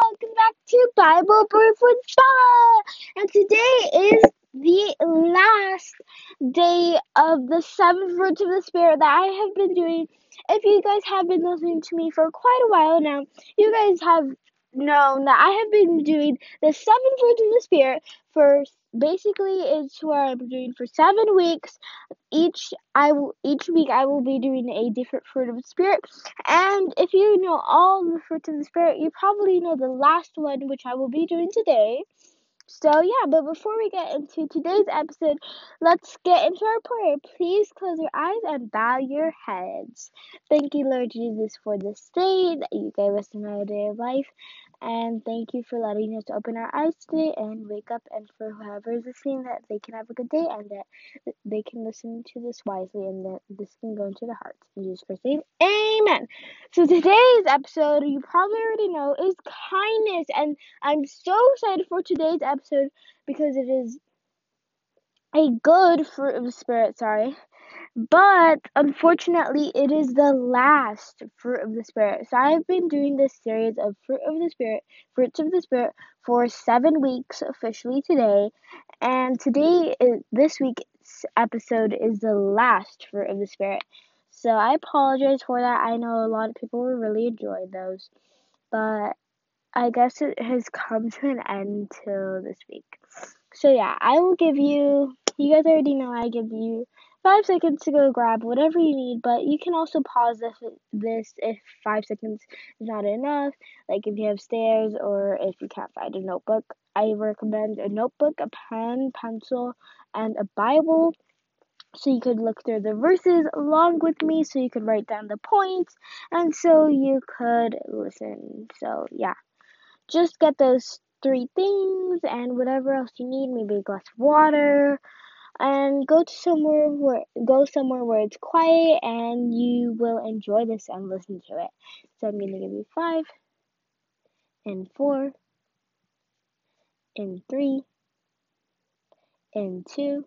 welcome back to Bible Birth with Bella. And today is the last day of the seven fruits of the Spirit that I have been doing. If you guys have been listening to me for quite a while now, you guys have known that I have been doing the seven fruits of the Spirit for basically it's what I'm doing for seven weeks. Each I will each week I will be doing a different fruit of the spirit. And if you know all the fruits of the spirit, you probably know the last one which I will be doing today. So yeah, but before we get into today's episode, let's get into our prayer. Please close your eyes and bow your heads. Thank you, Lord Jesus, for this day that you gave us another day of life. And thank you for letting us open our eyes today and wake up. And for whoever is listening, that they can have a good day and that they can listen to this wisely and that this can go into their hearts. In Jesus Christ's name, amen. So today's episode, you probably already know, is kindness. And I'm so excited for today's episode because it is a good fruit of the Spirit, sorry. But unfortunately, it is the last fruit of the Spirit. So I've been doing this series of fruit of the Spirit, fruits of the Spirit, for seven weeks officially today. And today, is, this week's episode is the last fruit of the Spirit. So I apologize for that. I know a lot of people will really enjoy those. But I guess it has come to an end till this week. So yeah, I will give you, you guys already know I give you five seconds to go grab whatever you need, but you can also pause this, if five seconds is not enough. Like if you have stairs or if you can't find a notebook, I recommend a notebook, a pen, pencil, and a Bible. So you could look through the verses along with me, so you could write down the points, and so you could listen. So yeah, just get those three things and whatever else you need, maybe a glass of water, and go to somewhere where go somewhere where it's quiet and you will enjoy this and listen to it. So I'm gonna give you five and four and three and two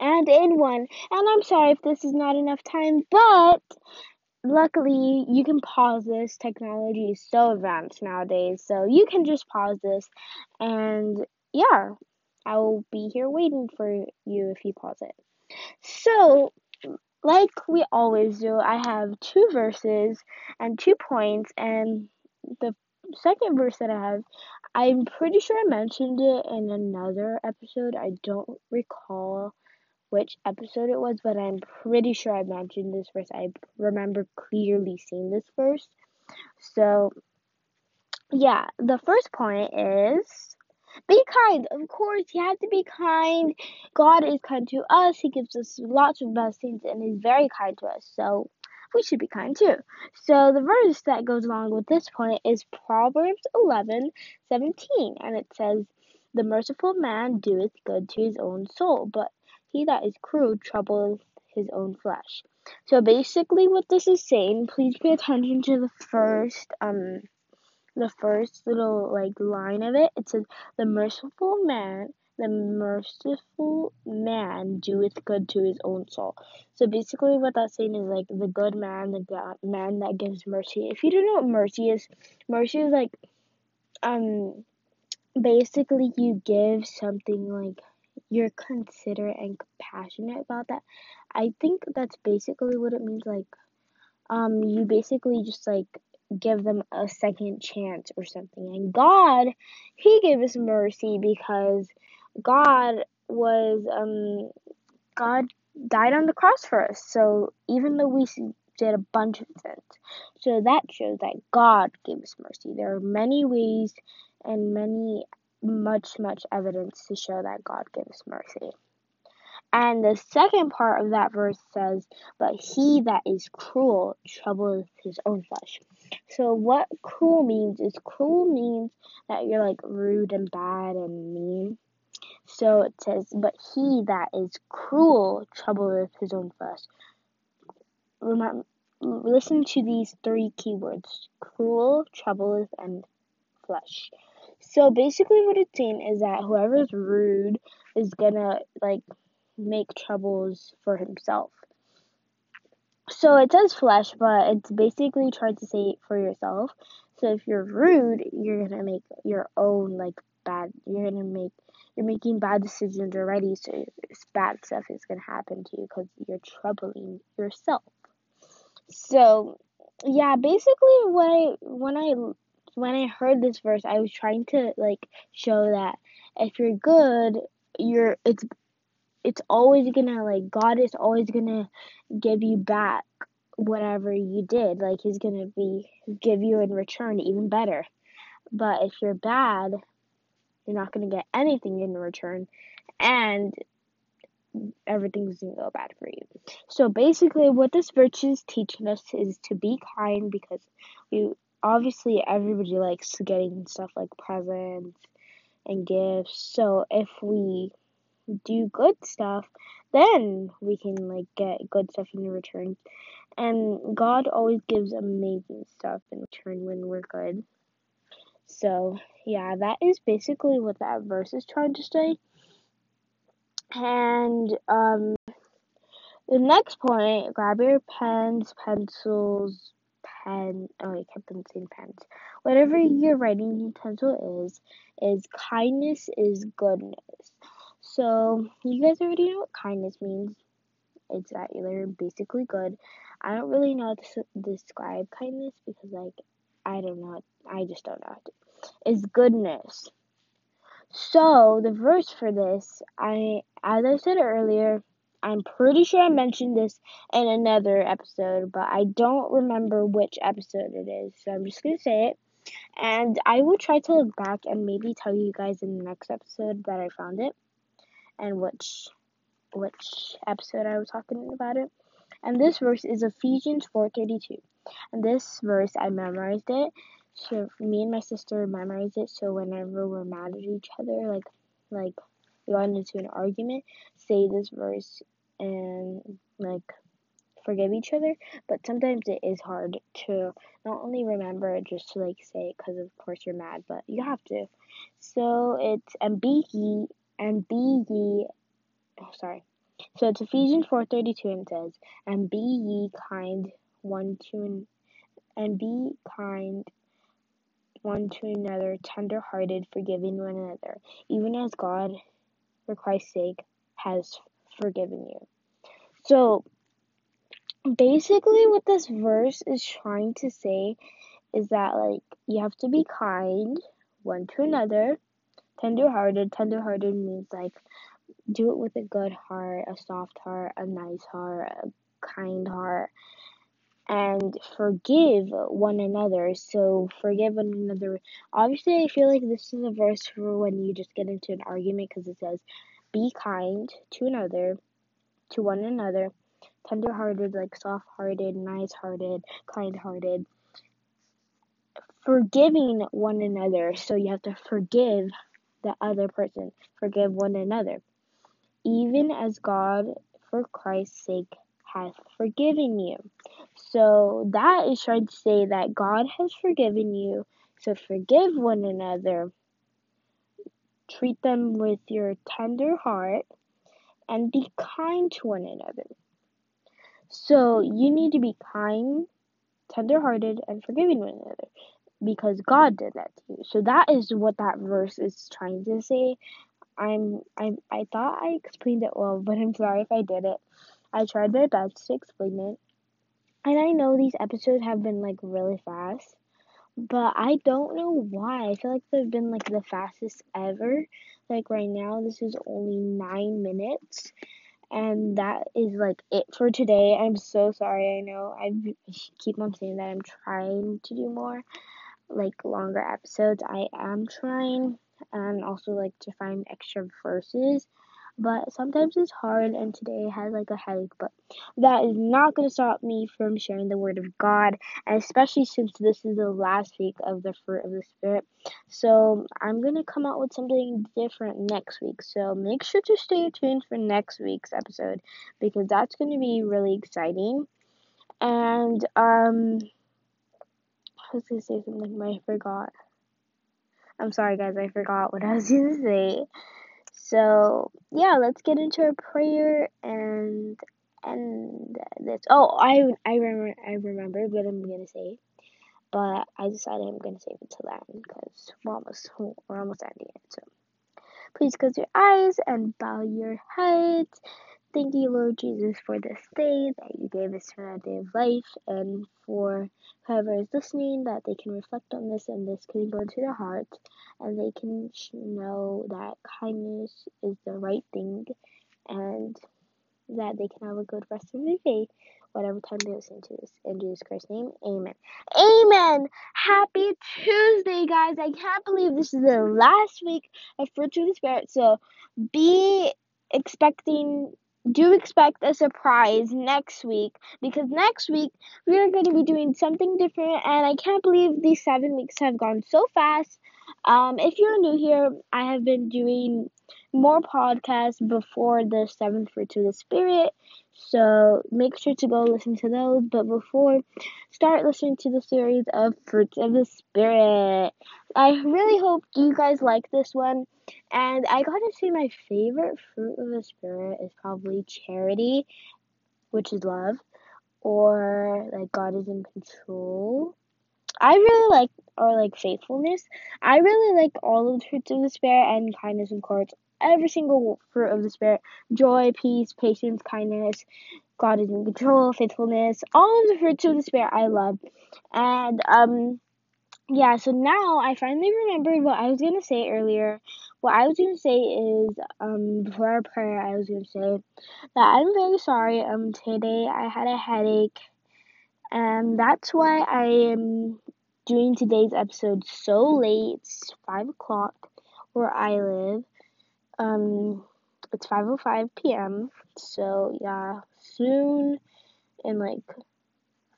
and in one. And I'm sorry if this is not enough time, but luckily you can pause this. Technology is so advanced nowadays, so you can just pause this and yeah, I will be here waiting for you if you pause it. So, like we always do, I have two verses and two points, and the second verse that I have, I'm pretty sure I mentioned it in another episode. I don't recall which episode it was, but I'm pretty sure I mentioned this verse. I remember clearly seeing this verse. So, yeah, the first point is be kind. Of course, you have to be kind. God is kind to us. He gives us lots of blessings and is very kind to us. So we should be kind too. So the verse that goes along with this point is Proverbs 11 17. And it says, The merciful man doeth good to his own soul, but he that is cruel troubleth his own flesh. So basically, what this is saying, please pay attention to the first um the first little like line of it, it says, "The merciful man, the merciful man doeth good to his own soul." So basically, what that's saying is like the good man, the God, man that gives mercy. If you don't know what mercy is, mercy is like, um, basically you give something like you're considerate and compassionate about that. I think that's basically what it means. Like, um, you basically just like give them a second chance or something. And God, He gave us mercy because God was, um, God died on the cross for us. So even though we did a bunch of sins, so that shows that God gave us mercy. There are many ways and many, much, much evidence to show that God gives mercy. And the second part of that verse says, But he that is cruel troubleth his own flesh. So, what cruel means is cruel means that you're like rude and bad and mean. So it says, But he that is cruel troubleth his own flesh. Remember, listen to these three keywords cruel, troubleth, and flesh. So basically, what it's saying is that whoever's rude is gonna like make troubles for himself. So it says flesh, but it's basically trying to say for yourself. So if you're rude, you're gonna make your own like bad. You're gonna make you're making bad decisions already. So bad stuff is gonna happen to you because you're troubling yourself. So yeah, basically when I when I when I heard this verse, I was trying to like show that if you're good, you're it's it's always gonna like God is always gonna give you back whatever you did. Like he's gonna be give you in return even better. But if you're bad, you're not gonna get anything in return and everything's gonna go bad for you. So basically what this virtue is teaching us is to be kind because we obviously everybody likes getting stuff like presents and gifts. So if we do good stuff, then we can like get good stuff in return. And God always gives amazing stuff in return when we're good. So, yeah, that is basically what that verse is trying to say. And um the next point, grab your pens, pencils, pen. Oh, I kept on saying pens. Whatever your writing utensil is, is kindness is goodness. So you guys already know what kindness means. It's that you're basically good. I don't really know how to describe kindness because, like, I don't know. I just don't know how to. Is goodness. So the verse for this, I as I said earlier, I'm pretty sure I mentioned this in another episode, but I don't remember which episode it is. So I'm just gonna say it. And I will try to look back and maybe tell you guys in the next episode that I found it and which which episode I was talking about it. And this verse is Ephesians 4:32. And this verse I memorized it. So me and my sister memorized it. So whenever we're mad at each other, like like we got into an argument, say this verse and like forgive each other. But sometimes it is hard to not only remember just to like say it, because of course you're mad, but you have to. So it's and be ye and be mm-hmm. ye. Oh, sorry. So it's Ephesians mm-hmm. four thirty two and says, "And be ye kind one to, and be kind one to another, tender hearted, forgiving one another, even as God, for Christ's sake, has forgiven you." So basically, what this verse is trying to say is that like you have to be kind one to another, tender hearted. Tender hearted means like do it with a good heart, a soft heart, a nice heart, a kind heart, and forgive one another. So, forgive one another. Obviously, I feel like this is a verse for when you just get into an argument because it says, Be kind to another, to one another, tender hearted, like soft hearted, nice hearted, kind hearted. Forgiving one another. So, you have to forgive the other person, forgive one another even as God, for Christ's sake, hath forgiven you. So that is trying to say that God has forgiven you. So forgive one another. Treat them with your tender heart and be kind to one another. So you need to be kind, tender hearted, and forgiving one another because mm-hmm. God did that to you. So that is what that verse is trying to say. I'm I I thought I explained it well, but I'm sorry if I did it. I tried my best to explain it. And I know these episodes have been like really fast, but I don't know why. I feel like they've been like the fastest ever. Like right now, this is only nine minutes, and that is like it for today. I'm so sorry. I know I keep on saying that I'm trying to do more, like longer episodes. I am trying and also like to find extra verses. But sometimes it's hard, and today I had like a headache. But that is not going to stop me from sharing the Word of God, and especially since this is the last week of the fruit of the Spirit. So I'm going to come out with something different next week. So make sure to stay tuned for next week's episode because that's going to be really exciting. And um, was to say something, but I forgot. I'm sorry, guys, I forgot what I was to say. So, yeah, let's get into our prayer and and this. Oh, I I remember I remember what I'm to say. but I decided I'm gonna save it till then because we're almost we're almost ending it. So please close your eyes and bow your heads. Thank you, Lord Jesus, for this day that you gave us for a day of life, and for whoever is listening, that they can reflect on this and this can go into their heart, and they can know that kindness is the right thing, and that they can have a good rest of the day, whatever time they listen to this. In Jesus Christ's name, amen. Amen! Happy Tuesday, guys! I can't believe this is the last week of Fruit of the Spirit, so be expecting do expect a surprise next week because next week we are going to be doing something different and I can't believe these seven weeks have gone so fast. Um, if you're new here, I have been doing more podcasts before the seventh fruit to the spirit. So make sure to go listen to those. But before, start listening to the series of fruits of the spirit. I really hope you guys like this one. And I gotta say, my favorite fruit of the spirit is probably charity, which is love, or like God is in control. I really like or like faithfulness. I really like all of the fruits of the spirit and kindness and courage every single fruit of the Spirit joy, peace, patience, kindness. God is in control, faithfulness, all of the fruits of the Spirit I love. And, um, yeah, so now I finally remembered what I was going to say earlier. What I was going to say is, um, before our prayer, I was going to say that I'm very sorry. Um, today I had a headache, and that's why I am doing today's episode so late. It's 5 o'clock where I live. Um, it's 5:05 p.m. So yeah, soon in like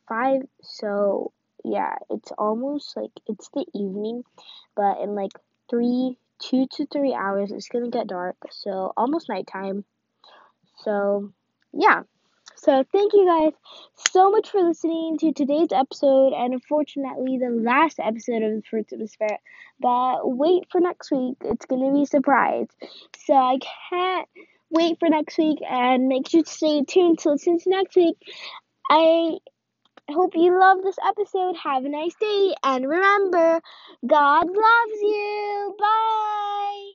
five. So yeah, it's almost like it's the evening, but in like three, two to three hours, it's gonna get dark. So almost nighttime. So yeah. So thank you guys so much for listening to today's episode and unfortunately the last episode of the Fruits of the Spirit. But wait for next week. It's gonna be a surprise. So I can't wait for next week and make sure to stay tuned to listen to next week. I hope you love this episode. Have a nice day and remember, God loves you. Bye.